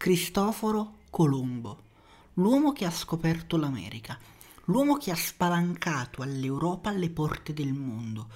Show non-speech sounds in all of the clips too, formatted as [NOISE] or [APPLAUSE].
Cristoforo Colombo, l'uomo che ha scoperto l'America, l'uomo che ha spalancato all'Europa le porte del mondo.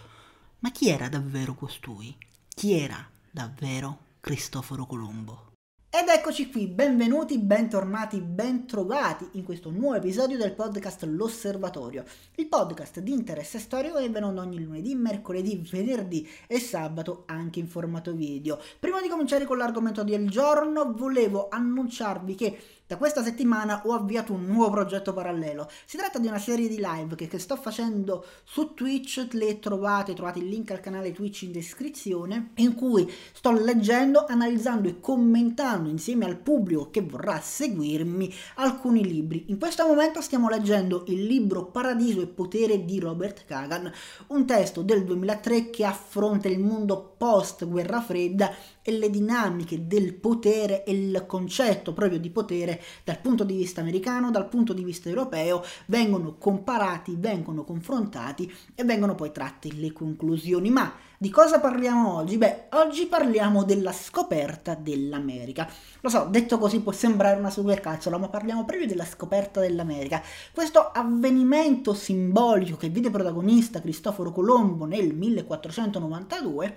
Ma chi era davvero costui? Chi era davvero Cristoforo Colombo? Ed eccoci qui, benvenuti, bentornati, bentrovati in questo nuovo episodio del podcast L'Osservatorio, il podcast di interesse storico che viene ogni lunedì, mercoledì, venerdì e sabato anche in formato video. Prima di cominciare con l'argomento del giorno, volevo annunciarvi che da questa settimana ho avviato un nuovo progetto parallelo. Si tratta di una serie di live che, che, sto facendo su Twitch, le trovate, trovate il link al canale Twitch in descrizione, in cui sto leggendo, analizzando e commentando insieme al pubblico che vorrà seguirmi alcuni libri. In questo momento stiamo leggendo il libro Paradiso e potere di Robert Kagan, un testo del 2003 che affronta il mondo post guerra fredda e le dinamiche del potere e il concetto proprio di potere dal punto di vista americano, dal punto di vista europeo, vengono comparati, vengono confrontati e vengono poi tratte le conclusioni. Ma di cosa parliamo oggi? Beh, oggi parliamo della scoperta dell'America. Lo so, detto così può sembrare una supercazzola, ma parliamo proprio della scoperta dell'America. Questo avvenimento simbolico che vide protagonista Cristoforo Colombo nel 1492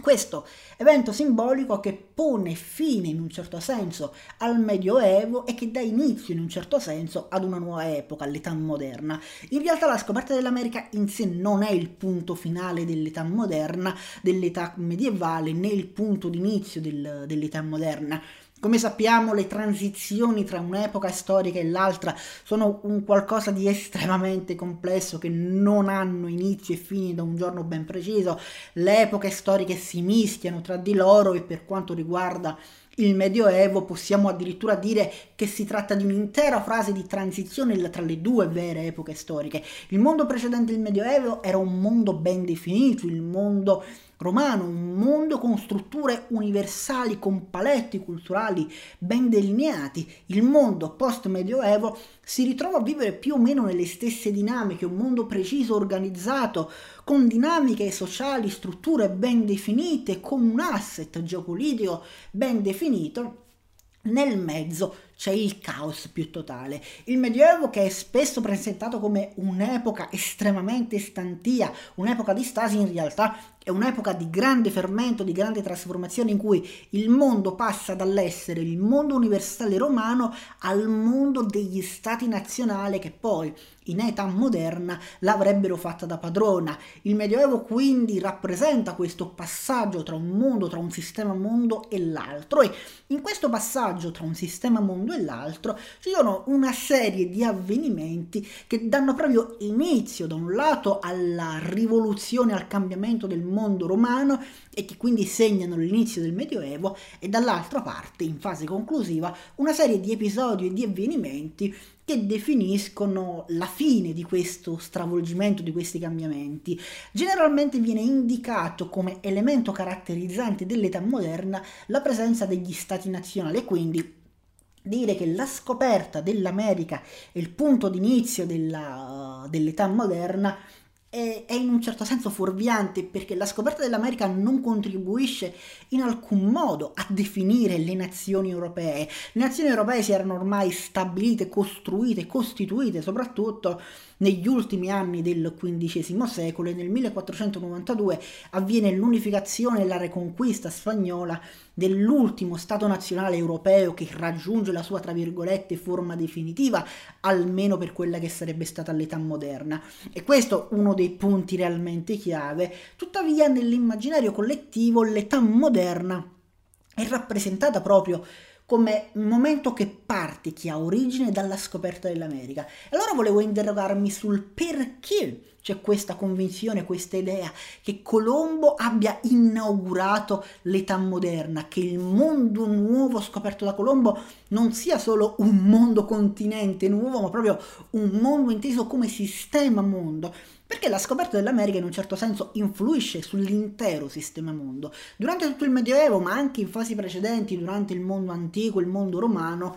questo evento simbolico che pone fine in un certo senso al Medioevo e che dà inizio in un certo senso ad una nuova epoca, all'età moderna. In realtà la scoperta dell'America in sé non è il punto finale dell'età moderna, dell'età medievale, né il punto d'inizio del, dell'età moderna. Come sappiamo le transizioni tra un'epoca storica e l'altra sono un qualcosa di estremamente complesso che non hanno inizio e fine da un giorno ben preciso, le epoche storiche si mischiano tra di loro e per quanto riguarda il Medioevo possiamo addirittura dire che si tratta di un'intera fase di transizione tra le due vere epoche storiche. Il mondo precedente il Medioevo era un mondo ben definito, il mondo romano, un mondo con strutture universali, con paletti culturali ben delineati. Il mondo post-medioevo si ritrova a vivere più o meno nelle stesse dinamiche, un mondo preciso, organizzato, con dinamiche sociali, strutture ben definite, con un asset geopolitico ben definito. Nel mezzo c'è il caos più totale. Il Medioevo che è spesso presentato come un'epoca estremamente stantia, un'epoca di stasi, in realtà è un'epoca di grande fermento, di grande trasformazione in cui il mondo passa dall'essere il mondo universale romano al mondo degli stati nazionali che poi in età moderna l'avrebbero fatta da padrona. Il Medioevo quindi rappresenta questo passaggio tra un mondo, tra un sistema mondo e l'altro e in questo passaggio tra un sistema mondo mondo e l'altro, ci sono una serie di avvenimenti che danno proprio inizio da un lato alla rivoluzione, al cambiamento del mondo romano e che quindi segnano l'inizio del Medioevo e dall'altra parte, in fase conclusiva, una serie di episodi e di avvenimenti che definiscono la fine di questo stravolgimento, di questi cambiamenti. Generalmente viene indicato come elemento caratterizzante dell'età moderna la presenza degli stati nazionali, quindi dire che la scoperta dell'America è il punto d'inizio della, dell'età moderna è, è, in un certo senso fuorviante perché la scoperta dell'America non contribuisce in alcun modo a definire le nazioni europee. Le nazioni europee si erano ormai stabilite, costruite, costituite soprattutto negli ultimi anni del XV secolo e nel 1492 avviene l'unificazione e la reconquista spagnola dell'ultimo Stato nazionale europeo che raggiunge la sua, tra virgolette, forma definitiva, almeno per quella che sarebbe stata l'età moderna. E questo è uno dei punti realmente chiave. Tuttavia, nell'immaginario collettivo, l'età moderna è rappresentata proprio come momento che parte, che ha origine dalla scoperta dell'America. Allora volevo interrogarmi sul perché c'è questa convinzione, questa idea che Colombo abbia inaugurato l'età moderna, che il mondo nuovo scoperto da Colombo non sia solo un mondo continente nuovo, ma proprio un mondo inteso come sistema mondo perché la scoperta dell'America in un certo senso influisce sull'intero sistema mondo. Durante tutto il Medioevo, ma anche in fasi precedenti, durante il mondo antico, il mondo romano,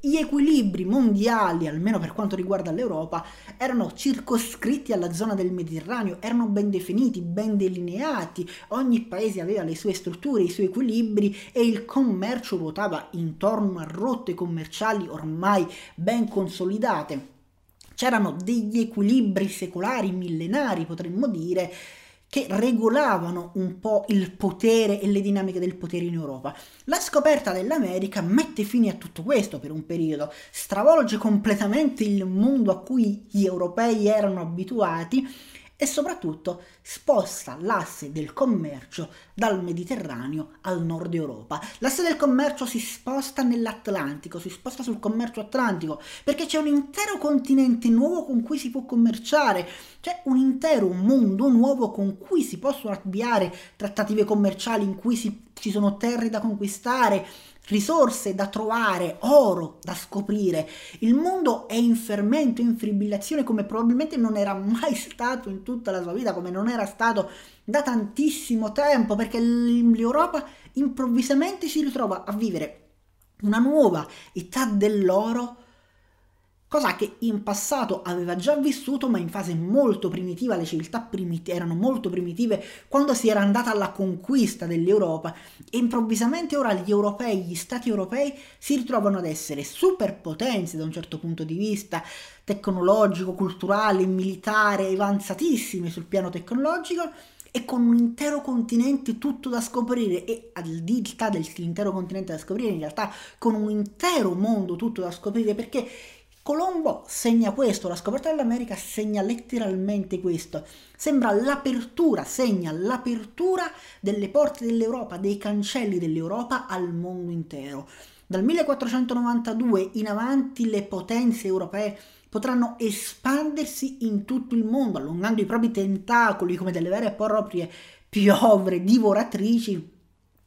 gli equilibri mondiali, almeno per quanto riguarda l'Europa, erano circoscritti alla zona del Mediterraneo, erano ben definiti, ben delineati, ogni paese aveva le sue strutture, i suoi equilibri e il commercio ruotava intorno a rotte commerciali ormai ben consolidate. C'erano degli equilibri secolari, millenari, potremmo dire, che regolavano un po' il potere e le dinamiche del potere in Europa. La scoperta dell'America mette fine a tutto questo per un periodo, stravolge completamente il mondo a cui gli europei erano abituati e soprattutto sposta l'asse del commercio dal Mediterraneo al nord Europa. L'asse del commercio si sposta nell'Atlantico, si sposta sul commercio atlantico, perché c'è un intero continente nuovo con cui si può commerciare, c'è un intero mondo nuovo con cui si possono avviare trattative commerciali in cui si, ci sono terre da conquistare, risorse da trovare, oro da scoprire. Il mondo è in fermento, in fibrillazione come probabilmente non era mai [LAUGHS] stato in tutta la sua vita, come non era stato da tantissimo tempo, perché l'Europa improvvisamente si ritrova a vivere una nuova età dell'oro cosa che in passato aveva già vissuto ma in fase molto primitiva, le civiltà primit- erano molto primitive quando si era andata alla conquista dell'Europa. E improvvisamente ora gli europei, gli stati europei si ritrovano ad essere superpotenze da un certo punto di vista tecnologico, culturale, militare, avanzatissime sul piano tecnologico e con un intero continente tutto da scoprire. E al di là dell'intero continente da scoprire in realtà con un intero mondo tutto da scoprire perché Colombo segna questo, la scoperta dell'America segna letteralmente questo. Sembra l'apertura, segna l'apertura delle porte dell'Europa, dei cancelli dell'Europa al mondo intero. Dal 1492 in avanti le potenze europee potranno espandersi in tutto il mondo, allungando i propri tentacoli come delle vere e proprie piovre divoratrici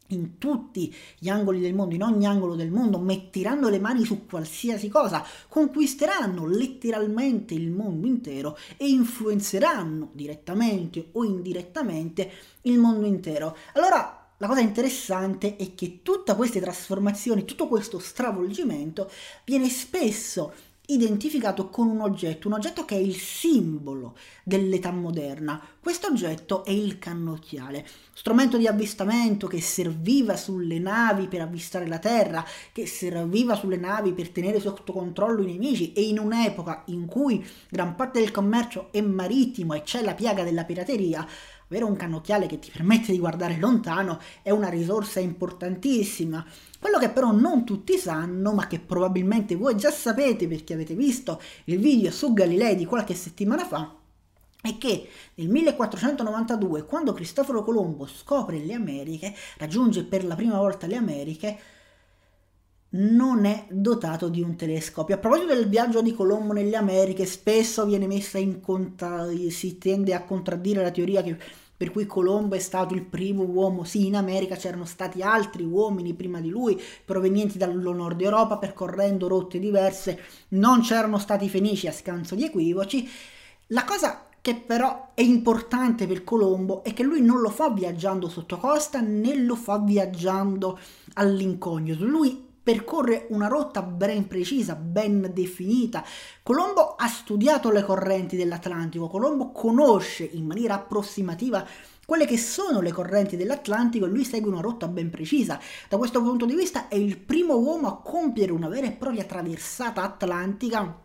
in tutti gli angoli del mondo, in ogni angolo del mondo, metteranno le mani su qualsiasi cosa, conquisteranno letteralmente il mondo intero e influenzeranno direttamente o indirettamente il mondo intero. Allora, la cosa interessante è che tutte queste trasformazioni, tutto questo stravolgimento viene spesso identificato con un oggetto, un oggetto che è il simbolo dell'età moderna. Questo oggetto è il cannocchiale, strumento di avvistamento che serviva sulle navi per avvistare la terra, che serviva sulle navi per tenere sotto controllo i nemici e in un'epoca in cui gran parte del commercio è marittimo e c'è la piaga della pirateria, avere un cannocchiale che ti permette di guardare lontano è una risorsa importantissima. Quello che però non tutti sanno, ma che probabilmente voi già sapete perché avete visto il video su Galilei di qualche settimana fa, è che nel 1492, quando Cristoforo Colombo scopre le Americhe, raggiunge per la prima volta le Americhe, non è dotato di un telescopio. A proposito del viaggio di Colombo nelle Americhe, spesso viene messa in conto, si tende a contraddire la teoria che, per cui Colombo è stato il primo uomo. Sì, in America c'erano stati altri uomini prima di lui, provenienti dal nord Europa, percorrendo rotte diverse. Non c'erano stati fenici a scanso di equivoci. La cosa che però è importante per Colombo è che lui non lo fa viaggiando sotto costa né lo fa viaggiando all'incognito. Lui percorre una rotta ben precisa, ben definita. Colombo ha studiato le correnti dell'Atlantico, Colombo conosce in maniera approssimativa quelle che sono le correnti dell'Atlantico e lui segue una rotta ben precisa. Da questo punto di vista è il primo uomo a compiere una vera e propria traversata atlantica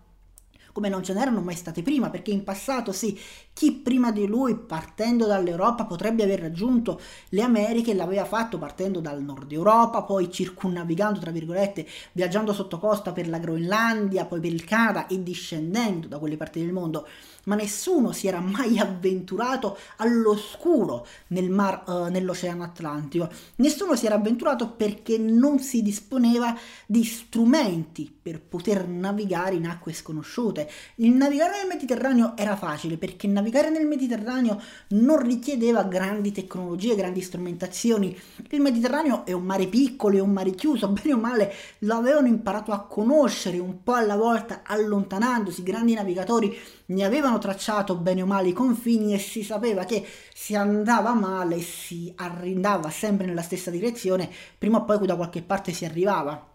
come non ce n'erano mai state prima, perché in passato sì, chi prima di lui partendo dall'Europa potrebbe aver raggiunto le Americhe l'aveva fatto partendo dal nord Europa, poi circunnavigando, tra virgolette, viaggiando sotto costa per la Groenlandia, poi per il Canada e discendendo da quelle parti del mondo ma nessuno si era mai avventurato all'oscuro nel mar, uh, nell'Oceano Atlantico. Nessuno si era avventurato perché non si disponeva di strumenti per poter navigare in acque sconosciute. Il navigare nel Mediterraneo era facile perché navigare nel Mediterraneo non richiedeva grandi tecnologie, grandi strumentazioni. Il Mediterraneo è un mare piccolo, è un mare chiuso, [LAUGHS] bene o male lo avevano imparato a conoscere un po' alla volta, allontanandosi. Grandi navigatori ne avevano tracciato bene o male i confini e si sapeva che si andava male si arrendava sempre nella stessa direzione, prima o poi da qualche parte si arrivava.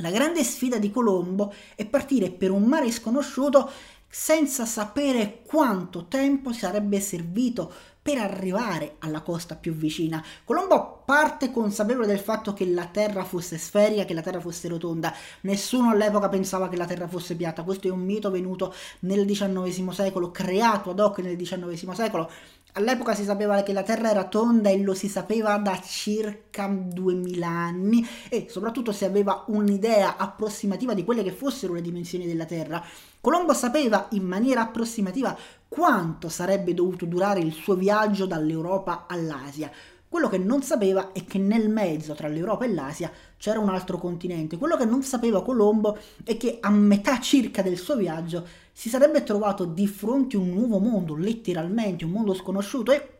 La grande sfida di Colombo è partire per un mare sconosciuto senza sapere quanto tempo sarebbe servito per arrivare alla costa più vicina. Colombo parte consapevole del fatto che la Terra fosse sferica, che la Terra fosse rotonda. Nessuno all'epoca pensava che la Terra fosse piatta. Questo è un mito venuto nel XIX secolo, creato ad hoc nel XIX secolo. All'epoca si sapeva che la Terra era tonda e lo si sapeva da circa 2000 anni e soprattutto si aveva un'idea approssimativa di quelle che fossero le dimensioni della Terra. Colombo sapeva in maniera approssimativa quanto sarebbe dovuto durare il suo viaggio dall'Europa all'Asia. Quello che non sapeva è che nel mezzo tra l'Europa e l'Asia c'era un altro continente. Quello che non sapeva Colombo è che a metà circa del suo viaggio si sarebbe trovato di fronte a un nuovo mondo, letteralmente un mondo sconosciuto e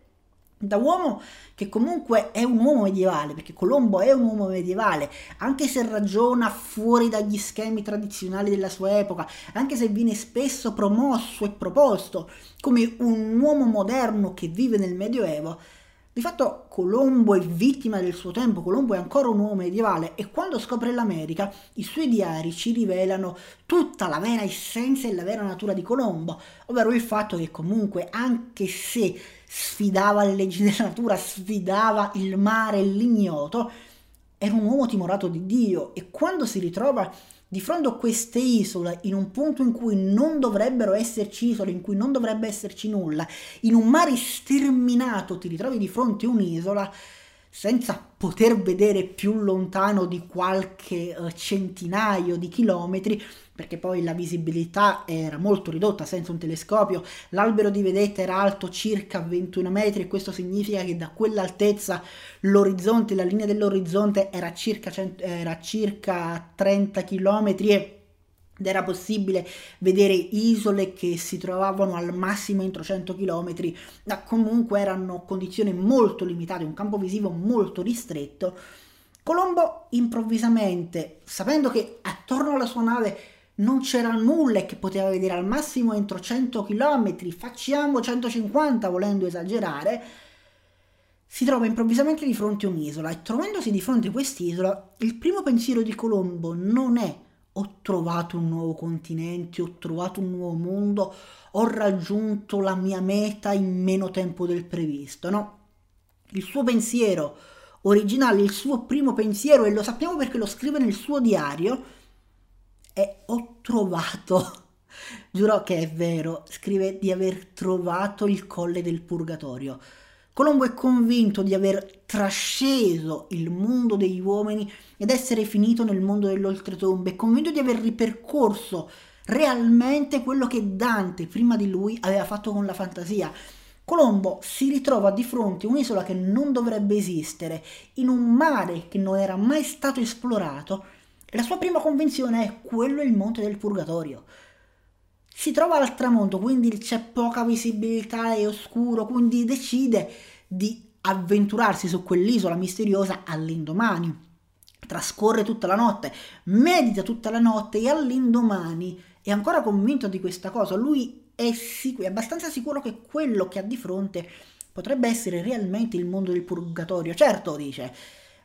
da uomo che comunque è un uomo medievale, perché Colombo è un uomo medievale, anche se ragiona fuori dagli schemi tradizionali della sua epoca, anche se viene spesso promosso e proposto come un uomo moderno che vive nel Medioevo, di fatto Colombo è vittima del suo tempo, Colombo è ancora un uomo medievale e quando scopre l'America i suoi diari ci rivelano tutta la vera essenza e la vera natura di Colombo, ovvero il fatto che comunque anche se sfidava le leggi della natura, sfidava il mare e l'ignoto, era un uomo timorato di Dio e quando si ritrova di fronte a queste isole, in un punto in cui non dovrebbero esserci isole, in cui non dovrebbe esserci nulla, in un mare sterminato ti ritrovi di fronte a un'isola, senza poter vedere più lontano di qualche uh, centinaio di chilometri, perché poi la visibilità era molto ridotta senza un telescopio, l'albero di vedetta era alto circa 21 metri e questo significa che da quell'altezza l'orizzonte, la linea dell'orizzonte era circa, era circa 30 chilometri e ed era possibile vedere isole che si trovavano al massimo entro 100 km, ma comunque erano condizioni molto limitate, un campo visivo molto ristretto. Colombo improvvisamente, sapendo che attorno alla sua nave non c'era nulla che poteva vedere al massimo entro 100 km, facciamo 150 volendo esagerare, si trova improvvisamente di fronte a un'isola e trovandosi di fronte a quest'isola, il primo pensiero di Colombo non è ho trovato un nuovo continente, ho trovato un nuovo mondo, ho raggiunto la mia meta in meno tempo del previsto, no? Il suo pensiero originale, il suo primo pensiero, e lo sappiamo perché lo scrive nel suo diario, è ho trovato, [LAUGHS] giuro che è vero, scrive di aver trovato il colle del purgatorio. Colombo è convinto di aver trasceso il mondo degli uomini ed essere finito nel mondo dell'oltretombe, è convinto di aver ripercorso realmente quello che Dante prima di lui aveva fatto con la fantasia. Colombo si ritrova di fronte a un'isola che non dovrebbe esistere, in un mare che non era mai stato esplorato, e la sua prima convinzione è quello è il monte del purgatorio si trova al tramonto, quindi c'è poca visibilità, è oscuro, quindi decide di avventurarsi su quell'isola misteriosa all'indomani. Trascorre tutta la notte, medita tutta la notte e all'indomani è ancora convinto di questa cosa. Lui è, sicuro, è abbastanza sicuro che quello che ha di fronte potrebbe essere realmente il mondo del purgatorio. Certo, dice,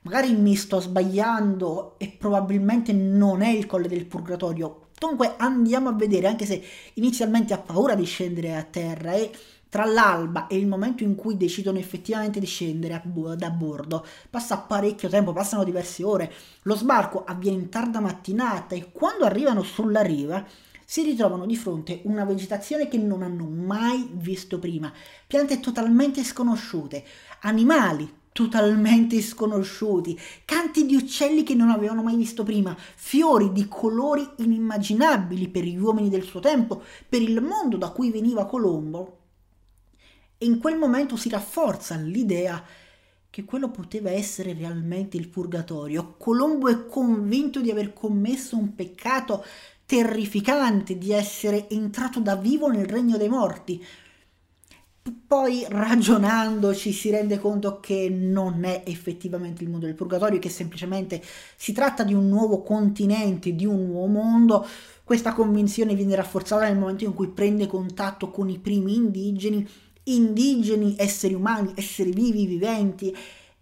magari mi sto sbagliando e probabilmente non è il colle del purgatorio, Comunque andiamo a vedere, anche se inizialmente ha paura di scendere a terra e tra l'alba e il momento in cui decidono effettivamente di scendere da bordo passa parecchio tempo, passano diverse ore. Lo sbarco avviene in tarda mattinata e quando arrivano sulla riva si ritrovano di fronte una vegetazione che non hanno mai visto prima, piante totalmente sconosciute, animali totalmente sconosciuti, canti di uccelli che non avevano mai visto prima, fiori di colori inimmaginabili per gli uomini del suo tempo, per il mondo da cui veniva Colombo. E in quel momento si rafforza l'idea che quello poteva essere realmente il purgatorio. Colombo è convinto di aver commesso un peccato terrificante, di essere entrato da vivo nel regno dei morti, poi ragionandoci si rende conto che non è effettivamente il mondo del purgatorio, che semplicemente si tratta di un nuovo continente, di un nuovo mondo. Questa convinzione viene rafforzata nel momento in cui prende contatto con i primi indigeni, indigeni, esseri umani, esseri vivi, viventi,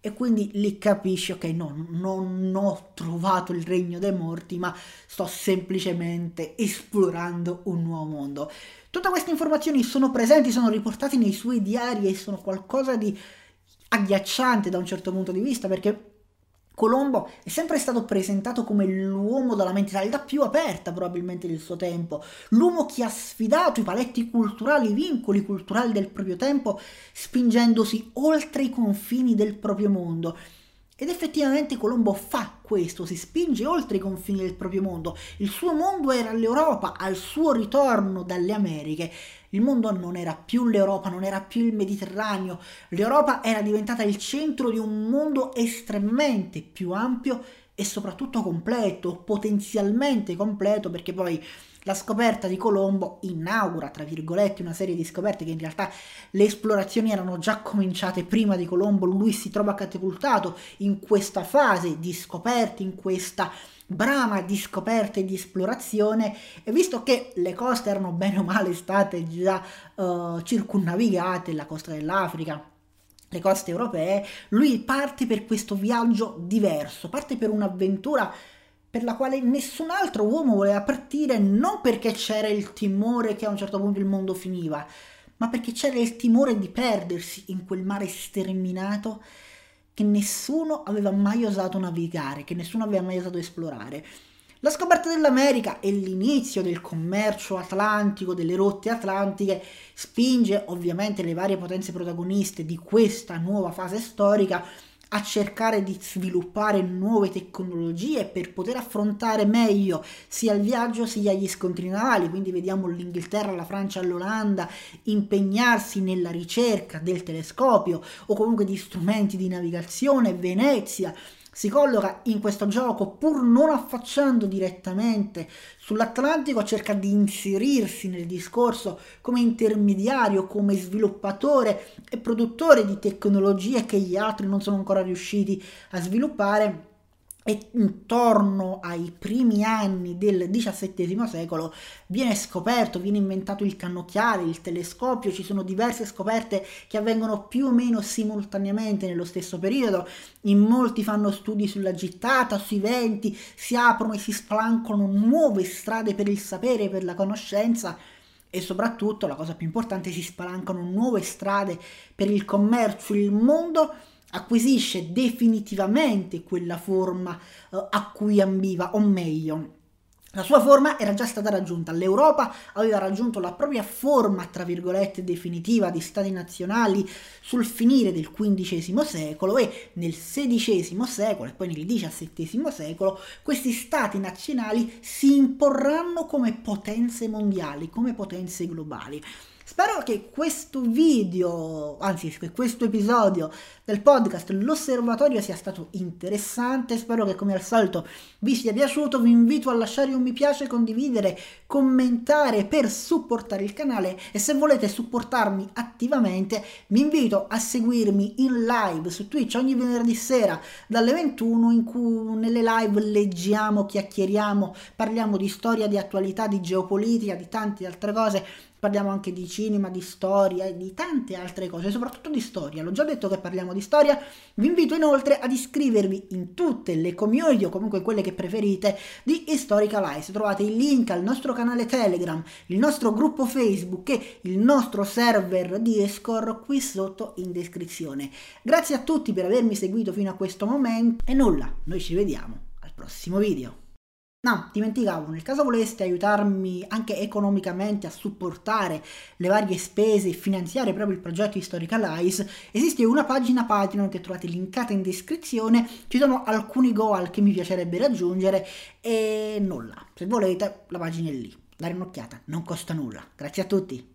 e quindi lì capisci, ok, no, non ho trovato il regno dei morti, ma sto semplicemente esplorando un nuovo mondo. Tutte queste informazioni sono presenti, sono riportate nei suoi diari e sono qualcosa di agghiacciante da un certo punto di vista, perché Colombo è sempre stato presentato come l'uomo dalla mentalità più aperta probabilmente del suo tempo, l'uomo che ha sfidato i paletti culturali, i vincoli culturali del proprio tempo, spingendosi oltre i confini del proprio mondo. Ed effettivamente Colombo fa questo, si spinge oltre i confini del proprio mondo. Il suo mondo era l'Europa al suo ritorno dalle Americhe il mondo non era più l'Europa, non era più il Mediterraneo, l'Europa era diventata il centro di un mondo estremamente più ampio e soprattutto completo, potenzialmente completo, perché poi la scoperta di Colombo inaugura, tra virgolette, una serie di scoperte che in realtà le esplorazioni erano già cominciate prima di Colombo, lui si trova catapultato in questa fase di scoperte, in questa brama di scoperte e di esplorazione e visto che le coste erano bene o male state già uh, circunnavigate, la costa dell'Africa, le coste europee, lui parte per questo viaggio diverso, parte per un'avventura per la quale nessun altro uomo voleva partire non perché c'era il timore che a un certo punto il mondo finiva, ma perché c'era il timore di perdersi in quel mare sterminato che nessuno aveva mai osato navigare, che nessuno aveva mai osato esplorare. La scoperta dell'America e l'inizio del commercio atlantico, delle rotte atlantiche, spinge ovviamente le varie potenze protagoniste di questa nuova fase storica a cercare di sviluppare nuove tecnologie per poter affrontare meglio sia il viaggio sia gli scontri navali. Quindi vediamo l'Inghilterra, la Francia, l'Olanda impegnarsi nella ricerca del telescopio o comunque di strumenti di navigazione, Venezia si colloca in questo gioco pur non affacciando direttamente sull'Atlantico, cerca di inserirsi nel discorso come intermediario, come sviluppatore e produttore di tecnologie che gli altri non sono ancora riusciti a sviluppare e intorno ai primi anni del XVII secolo viene scoperto, viene inventato il cannocchiale, il telescopio, ci sono diverse scoperte che avvengono più o meno simultaneamente nello stesso periodo, in molti fanno studi sulla gittata, sui venti, si aprono e si spalancano nuove strade per il sapere, per la conoscenza e soprattutto, la cosa più importante, si spalancano nuove strade per il commercio, il mondo acquisisce definitivamente quella forma eh, a cui ambiva, o meglio, la sua forma era già stata raggiunta, l'Europa aveva raggiunto la propria forma, tra virgolette, definitiva di stati nazionali sul finire del XV secolo e nel XVI secolo e poi nel XVII secolo questi stati nazionali si imporranno come potenze mondiali, come potenze globali. Spero che questo video, anzi che questo episodio del podcast L'Osservatorio sia stato interessante, spero che come al solito vi sia piaciuto, vi invito a lasciare un mi piace, condividere, commentare per supportare il canale. E se volete supportarmi attivamente vi invito a seguirmi in live su Twitch ogni venerdì sera dalle 21 in cui nelle live leggiamo, chiacchieriamo, parliamo di storia, di attualità, di geopolitica, di tante altre cose parliamo anche di cinema, di storia e di tante altre cose, soprattutto di storia. L'ho già detto che parliamo di storia. Vi invito inoltre ad iscrivervi in tutte le community o comunque quelle che preferite di Historical Eyes. Trovate il link al nostro canale Telegram, il nostro gruppo Facebook e il nostro server Discord qui sotto in descrizione. Grazie a tutti per avermi seguito fino a questo momento e nulla, noi ci vediamo al prossimo video. No, dimenticavo, nel caso voleste aiutarmi anche economicamente a supportare le varie spese e finanziare proprio il progetto Historical Eyes, esiste una pagina Patreon che trovate linkata in descrizione, ci sono alcuni goal che mi piacerebbe raggiungere e nulla, se volete la pagina è lì, dare un'occhiata, non costa nulla. Grazie a tutti.